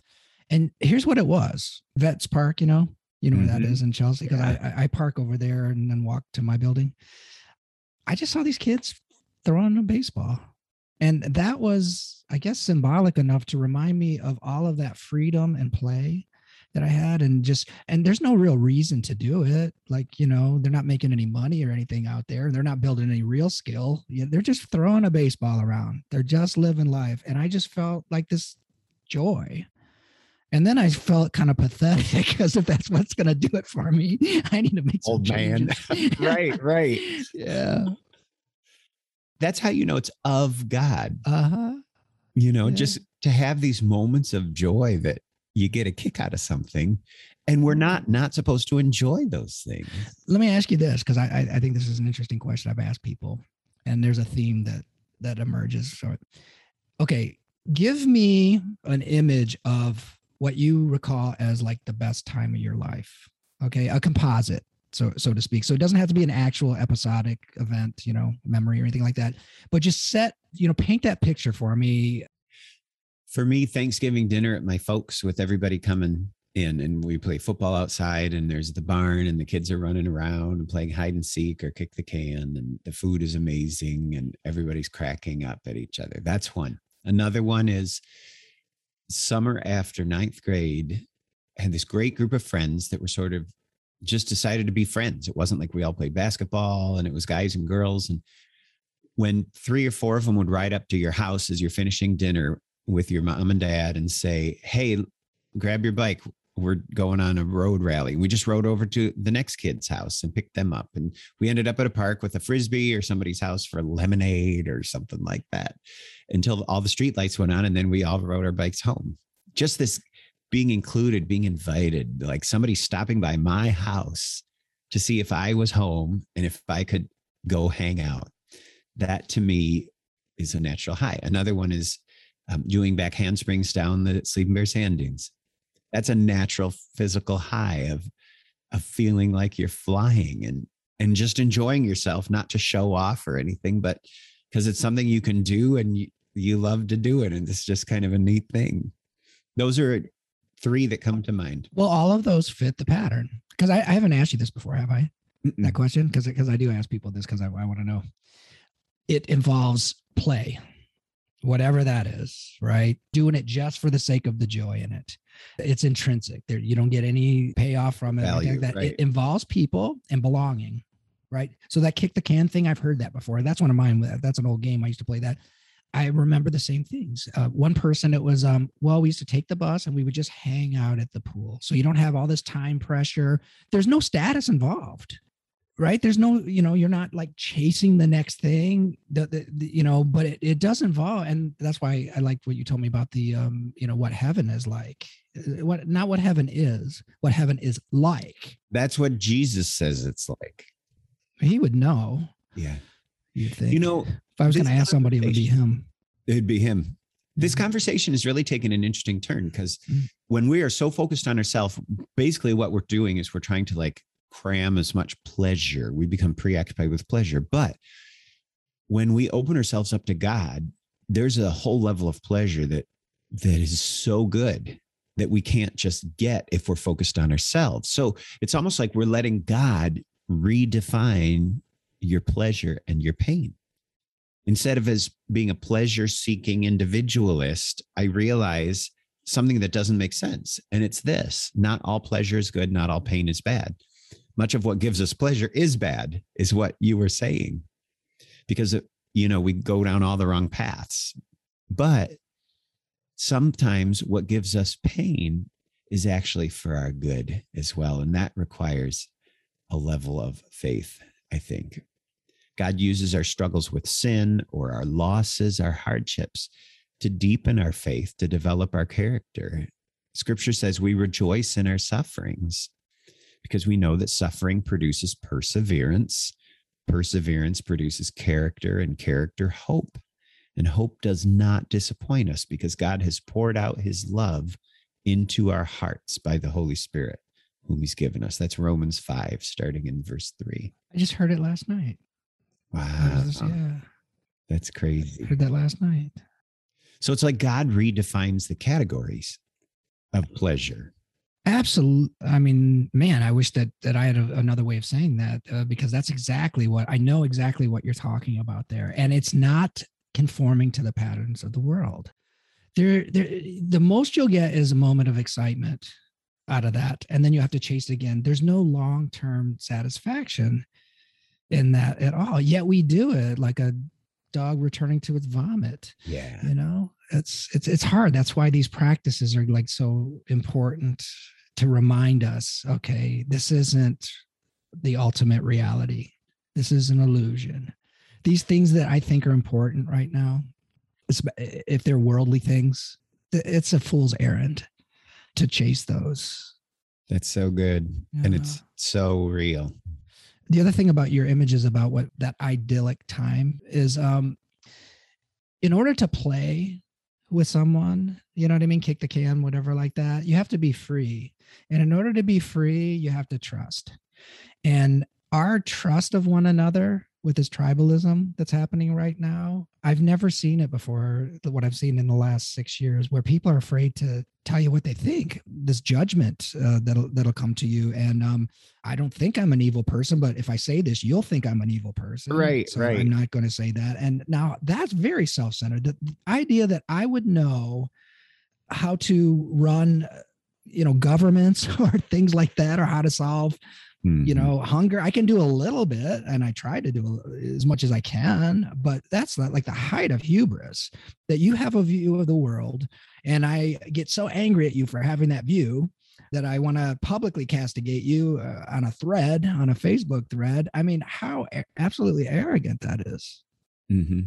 And here's what it was: Vets Park, you know, you know where that Mhm. is in Chelsea, because Yeah. I I park over there and then walk to my building. I just saw these kids throwing a baseball, And that was, I guess, symbolic enough to remind me of all of that freedom and play that I had. And just, and there's no real reason to do it. Like, you know, they're not making any money or anything out there. They're not building any real skill. Yeah, they're just throwing a baseball around. They're just living life. And I just felt like this joy. And then I felt kind of pathetic because if that's what's going to do it for me, I need to make some Old man. right, right. yeah. That's how you know it's of God. Uh huh. You know, Yeah. just to have these moments of joy that you get a kick out of something. And we're not mm-hmm. not supposed to enjoy those things. Let me ask you this because I, I I think this is an interesting question I've asked people, and there's a theme that that emerges from it. Okay, give me an image of what you recall as like the best time of your life. Okay, a composite, so so to speak. So it doesn't have to be an actual episodic event, you know, memory or anything like that. But just set, you know, paint that picture for me. For me, Thanksgiving dinner at my folks with everybody coming in and we play football outside and there's the barn and the kids are running around and playing hide and seek or kick the can and the food is amazing and everybody's cracking up at each other. That's one. Another one is summer after ninth grade. I had this great group of friends that were sort of just decided to be friends. It wasn't like we all played basketball and it was guys and girls. And when three or four of them would ride up to your house as you're finishing dinner with your mom and dad and say, Hey, grab your bike. We're going on a road rally. We just rode over to the next kid's house and picked them up. And we ended up at a park with a frisbee or somebody's house for lemonade or something like that until all the street lights went on. And then we all rode our bikes home. Just this being included, being invited, like somebody stopping by my house to see if I was home and if I could go hang out. That to me is a natural high. Another one is um, doing back handsprings down the Sleeping Bear Sand Dunes. That's a natural physical high of of feeling like you're flying and and just enjoying yourself, not to show off or anything, but because it's something you can do and you, you love to do it, and it's just kind of a neat thing. Those are three that come to mind. Well, all of those fit the pattern because I, I haven't asked you this before, have I? Mm-mm. that question because because I do ask people this because I, I want to know. It involves play, whatever that is, right? Doing it just for the sake of the joy in it. It's intrinsic. There, you don't get any payoff from it. Value, like that. right. It involves people and belonging, right? So that kick the can thing, I've heard that before. That's one of mine. That's an old game. I used to play that. I remember the same things. Uh, one person, it was, um, well, we used to take the bus and we would just hang out at the pool. So you don't have all this time pressure. There's no status involved right there's no you know you're not like chasing the next thing the, the, the- you know but it, it does involve and that's why i liked what you told me about the um you know what heaven is like Uh, what not what heaven is what heaven is like That's what Jesus says it's like. he would know Yeah. you think You know, if i was going to ask somebody it would be him It'd be him. This conversation is really taking an interesting turn because Mm. when we are so focused on ourselves, basically what we're doing is we're trying to like cram as much pleasure. We become preoccupied with pleasure. But when we open ourselves up to God, there's a whole level of pleasure that that is so good that we can't just get if we're focused on ourselves. So it's almost like we're letting God redefine your pleasure and your pain instead of as being a pleasure seeking individualist, I realize something that doesn't make sense. And it's this not all pleasure is good, not all pain is bad. Much of what gives us pleasure is bad, is what you were saying, because, uh, you know, we go down all the wrong paths. But sometimes what gives us pain is actually for our good as well. And that requires a level of faith, I think. God uses our struggles with sin or our losses, our hardships to deepen our faith, to develop our character. Scripture says we rejoice in our sufferings because we know that suffering produces perseverance. Perseverance produces character, and character, hope. And hope does not disappoint us because God has poured out his love into our hearts by the Holy Spirit, whom he's given us. That's Romans 5, starting in verse 3. i just heard it last night Wow. just- yeah That's crazy. I heard that last night So it's like God redefines the categories of pleasure. Absolutely. I mean, man, I wish that that I had a, another way of saying that uh, because that's exactly what I know exactly what you're talking about there, and it's not conforming to the patterns of the world. There, there, the most you'll get is a moment of excitement out of that, and then you have to chase it again. There's no long term satisfaction in that at all. Yet we do it like a dog returning to its vomit. Yeah. You know, it's it's it's hard. That's why these practices are like so important to remind us. Okay, this isn't the ultimate reality. This is an illusion. These things that I think are important right now, if they're worldly things, it's a fool's errand to chase those. That's so good. Yeah. And it's so real. The other thing about your images about what that idyllic time is um in order to play with someone, you know what I mean, kick the can, whatever like that, you have to be free. And in order to be free, you have to trust. And our trust of one another with this tribalism that's happening right now. I've never seen it before, what I've seen in the last six years, where people are afraid to tell you what they think. This judgment uh, that'll that'll come to you, and um, I don't think I'm an evil person, but if I say this, you'll think I'm an evil person. Right, so right. I'm not going to say that. And now that's very self-centered. The, the idea that I would know how to run, you know, governments or things like that, or how to solve Mm-hmm. You know, hunger, I can do a little bit and I try to do as much as I can, but that's not like the height of hubris that you have a view of the world. And I get so angry at you for having that view that I want to publicly castigate you uh, on a thread, on a Facebook thread. I mean, how a- absolutely arrogant that is. Mm-hmm.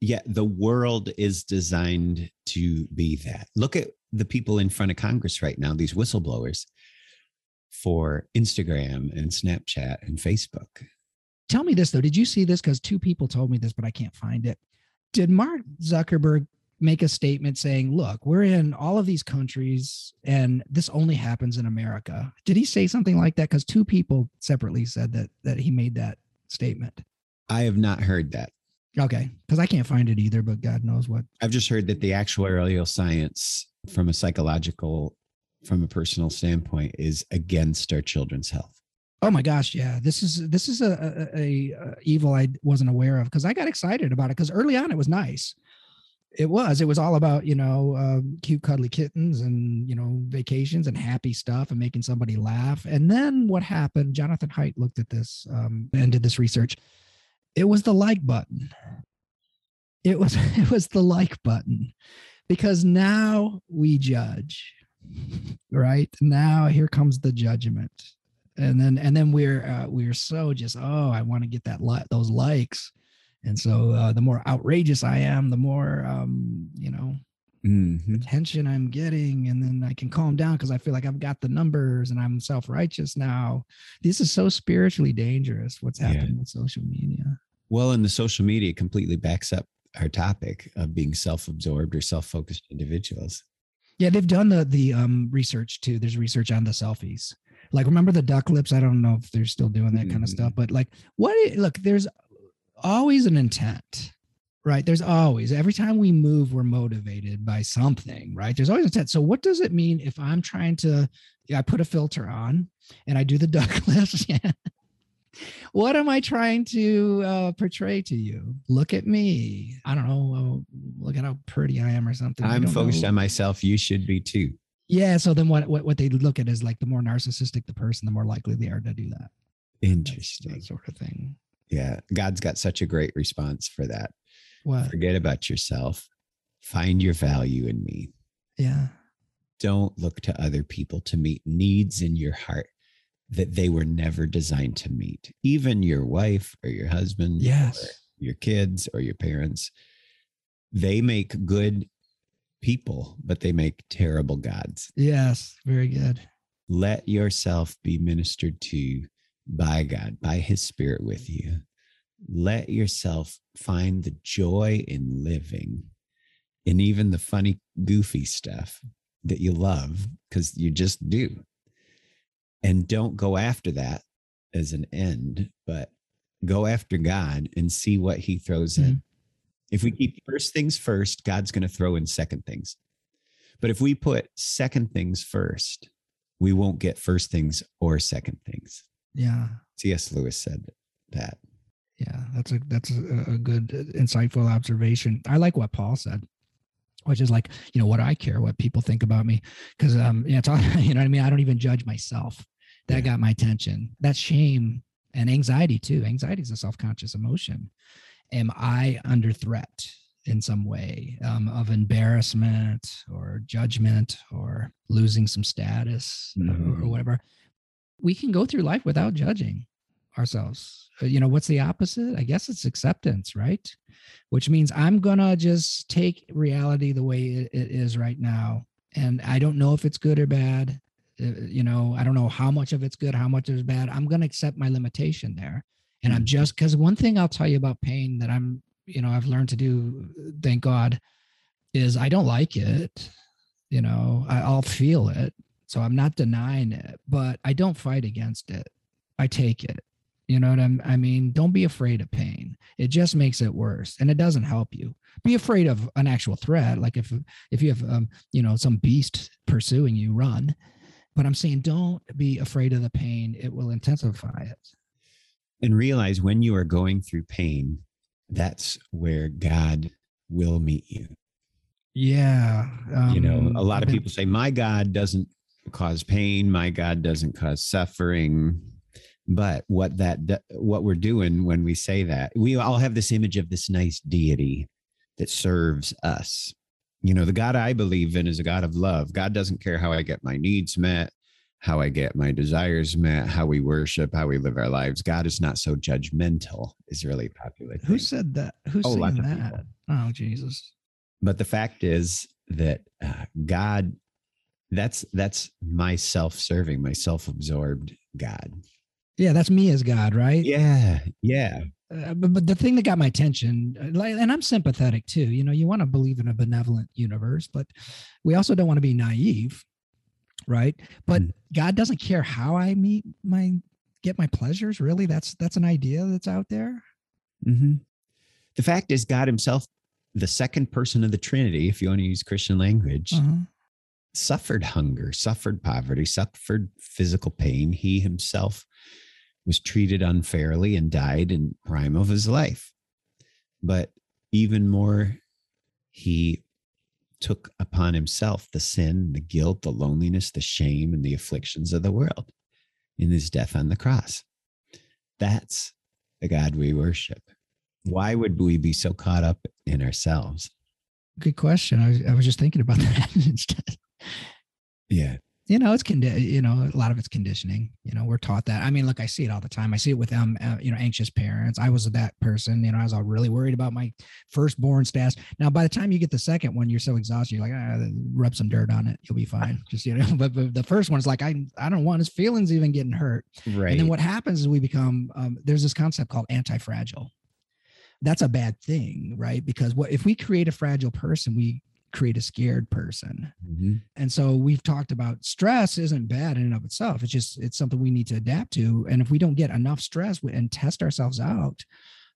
Yeah, the world is designed to be that. Look at the people in front of Congress right now, these whistleblowers for Instagram and Snapchat and Facebook. Tell me this though. Did you see this? Because two people told me this, but I can't find it. Did Mark Zuckerberg make a statement saying, look, we're in all of these countries and this only happens in America? Did he say something like that? Because two people separately said that that he made that statement. I have not heard that. Okay. Because I can't find it either, but God knows what. I've just heard that the actuarial science from a psychological from a personal standpoint is against our children's health. Oh my gosh yeah. This is this is a, a, a, evil i wasn't aware of because i got excited about it because early on it was nice. It was it was all about you know uh, cute cuddly kittens and you know vacations and happy stuff and making somebody laugh. And then what happened jonathan haidt looked at this um, and did this research. It was the like button. It was it was the like button. Because now we judge right? Now here comes the judgment. And then and then we're uh, we're so just oh i want to get that li- those likes. And so uh, the more outrageous i am the more um you know mm-hmm. attention i'm getting and then i can calm down because i feel like i've got the numbers and i'm self-righteous now. This is so spiritually dangerous what's happening yeah. with social media. Well and the social media completely backs up our topic of being self-absorbed or self-focused individuals yeah, they've done the the um research too. There's research on the selfies. Like remember the duck lips? I don't know if they're still doing that mm-hmm. kind of stuff, but like what look, there's always an intent. Right. There's always every time we move, we're motivated by something, right? There's always intent. So what does it mean if I'm trying to Yeah, I put a filter on and I do the duck lips? Yeah what am I trying to uh, portray to you? Look at me. I don't know. Look at how pretty I am or something. I'm focused know. on myself. You should be too. Yeah. So then what, what, what they look at is like the more narcissistic the person, the more likely they are to do that. Interesting. That sort of thing. Yeah. God's got such a great response for that. What? Forget about yourself. Find your value in me. Yeah. Don't look to other people to meet needs in your heart that they were never designed to meet. Even your wife or your husband, yes, your kids or your parents, they make good people, but they make terrible gods. Yes, very good. Let yourself be ministered to by God, by his spirit with you. Let yourself find the joy in living and even the funny, goofy stuff that you love because you just do and don't go after that as an end, but go after God and see what he throws mm-hmm. in. If we keep first things first, God's going to throw in second things. But if we put second things first, we won't get first things or second things. Yeah. C.S. Lewis said that. Yeah, that's a that's a, a good uh, insightful observation. I like what Paul said, which is like, you know, what I care what people think about me, because um, you know, it's all, you know what I mean. I don't even judge myself. That Yeah. got my attention. That shame and anxiety too. Anxiety is a self conscious emotion. Am I under threat in some way um, of embarrassment or judgment or losing some status or- or whatever? We can go through life without judging ourselves. Uh, You know, what's the opposite? I guess it's acceptance, right? Which means I'm going to just take reality the way it, it is right now. And I don't know if it's good or bad. Uh, You know, I don't know how much of it's good, how much is bad. I'm going to accept my limitation there. And I'm Mhm. just because one thing I'll tell you about pain that I'm, you know, I've learned to do, thank God, is I don't like it. You know, I, I'll feel it. So I'm not denying it, but I don't fight against it. I take it. You know what I'm, I mean? Don't be afraid of pain. It just makes it worse and it doesn't help you. Be afraid of an actual threat. Like if, if you have, um, you know, some beast pursuing you, run. But I'm saying don't be afraid of the pain. It will intensify it. and realize when you are going through pain, that's where God will meet you. Yeah. you know, um, a lot of people say, My God doesn't cause pain, my God doesn't cause suffering. But what that what we're doing when we say that, we all have this image of this nice deity that serves us. You know, the God I believe in is a God of love. God doesn't care how I get my needs met, how I get my desires met, how we worship, how we live our lives. God is not so judgmental, is really popular. Who said that? Who's Oh, saying that? Oh, Jesus. but the fact is that uh, god that's that's my self-serving my self-absorbed god Yeah, that's me as God, right? yeah yeah Uh, but, but the thing that got my attention, uh, and I'm sympathetic too. You know, you want to believe in a benevolent universe, but we also don't want to be naive, right? But Mm. God doesn't care how I meet my get my pleasures. Really, that's that's an idea that's out there. Mhm. the fact is god himself the second person of the trinity if you want to use christian language Uh-huh. suffered hunger suffered poverty suffered physical pain he himself was treated unfairly and died in prime of his life. But even more he took upon himself the sin the guilt the loneliness the shame and the afflictions of the world in his death on the cross. That's the god we worship. Why would we be so caught up in ourselves? Good question. I was, I was just thinking about that instead. yeah you know, it's condi- you know, a lot of it's conditioning. You know, we're taught that. I mean, look, I see it all the time. I see it with um, uh, you know, anxious parents. I was that person. You know, I was all really worried about my firstborn status. Now, by the time you get the second one, you're so exhausted. You're like, ah, rub some dirt on it, you'll be fine. Just you know, but, but the first one is like, I I don't want his feelings even getting hurt. right And then what happens is we become um, there's this concept called anti-fragile. That's a bad thing, right? Because what if we create a fragile person, we create a scared person. Mhm. and so we've talked about stress isn't bad in and of itself. It's just it's something we need to adapt to. And if we don't get enough stress and test ourselves out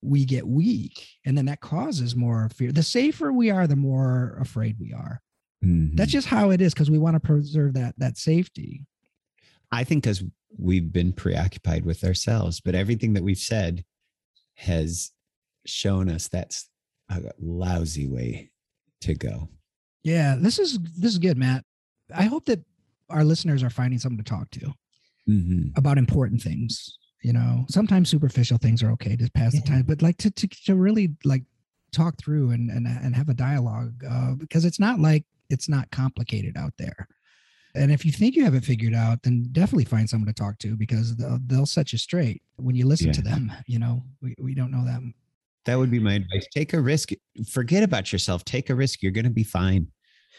we get weak. And then that causes more fear. The safer we are the more afraid we are. Mhm. that's just how it is because we want to preserve that that safety. I think because we've been preoccupied with ourselves, but everything that we've said has shown us that's a lousy way to go. Yeah this is this is good matt i hope that our listeners are finding someone to talk to Mhm. about important things you know sometimes superficial things are okay to pass the time but like to, to to really like talk through and and, and have a dialogue uh, because it's not like it's not complicated out there and if you think you have it figured out then definitely find someone to talk to because they'll, they'll set you straight when you listen to them you know we, we don't know that That would be my advice. Take a risk. Forget about yourself. Take a risk. You're going to be fine.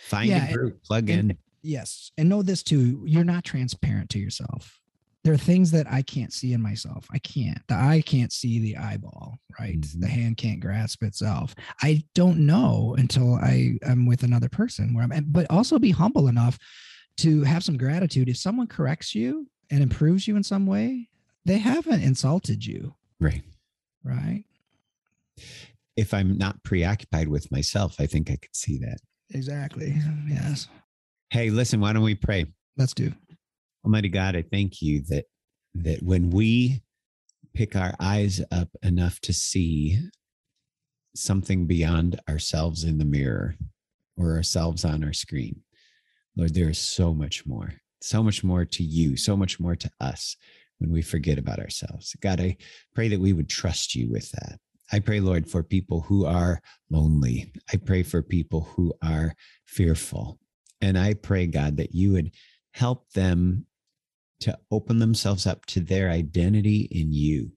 Find Yeah, a group, plug and- in. yes and know this too you're not transparent to yourself there are things that i can't see in myself i can't the eye can't see the eyeball right the Mhm. hand can't grasp itself i don't know until i am with another person where i'm but also be humble enough to have some gratitude if someone corrects you and improves you in some way they haven't insulted you Right. right If I'm not preoccupied with myself, I think I could see that. Exactly yes Hey, listen, why don't we pray? let's do Almighty God, I thank you that that when we pick our eyes up enough to see something beyond ourselves in the mirror or ourselves on our screen. Lord, there is so much more, so much more to you, so much more to us when we forget about ourselves. God, I pray that we would trust you with that. I pray, Lord, for people who are lonely. I pray for people who are fearful. And I pray, God, that you would help them to open themselves up to their identity in you.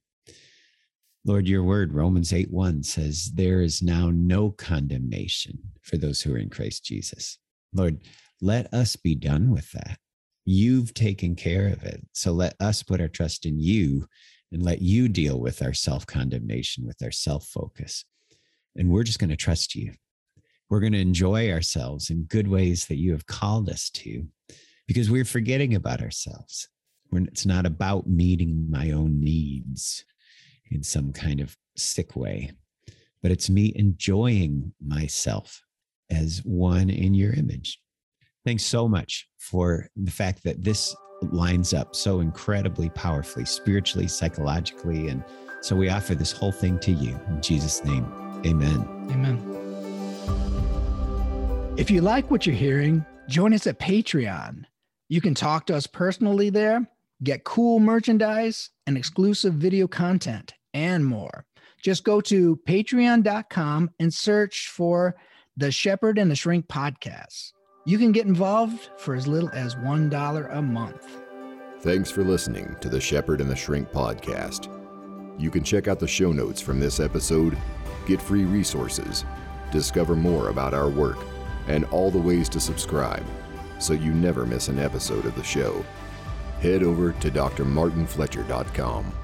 Lord, your word, Romans 8 1 says, There is now no condemnation for those who are in Christ Jesus. Lord, let us be done with that. You've taken care of it. So let us put our trust in you and let you deal with our self condemnation, with our self focus. And we're just going to trust you. We're going to enjoy ourselves in good ways that you have called us to because we're forgetting about ourselves. It's not about meeting my own needs in some kind of sick way, but it's me enjoying myself as one in your image. Thanks so much for the fact that this lines up so incredibly powerfully, spiritually, psychologically. And so we offer this whole thing to you in Jesus' name. Amen. Amen. If you like what you're hearing, join us at Patreon. You can talk to us personally there, get cool merchandise and exclusive video content, and more. Just go to patreon.com and search for the Shepherd and the Shrink podcast. You can get involved for as little as $1 a month. Thanks for listening to the Shepherd and the Shrink podcast. You can check out the show notes from this episode, get free resources, discover more about our work, and all the ways to subscribe so you never miss an episode of the show. Head over to drmartinfletcher.com.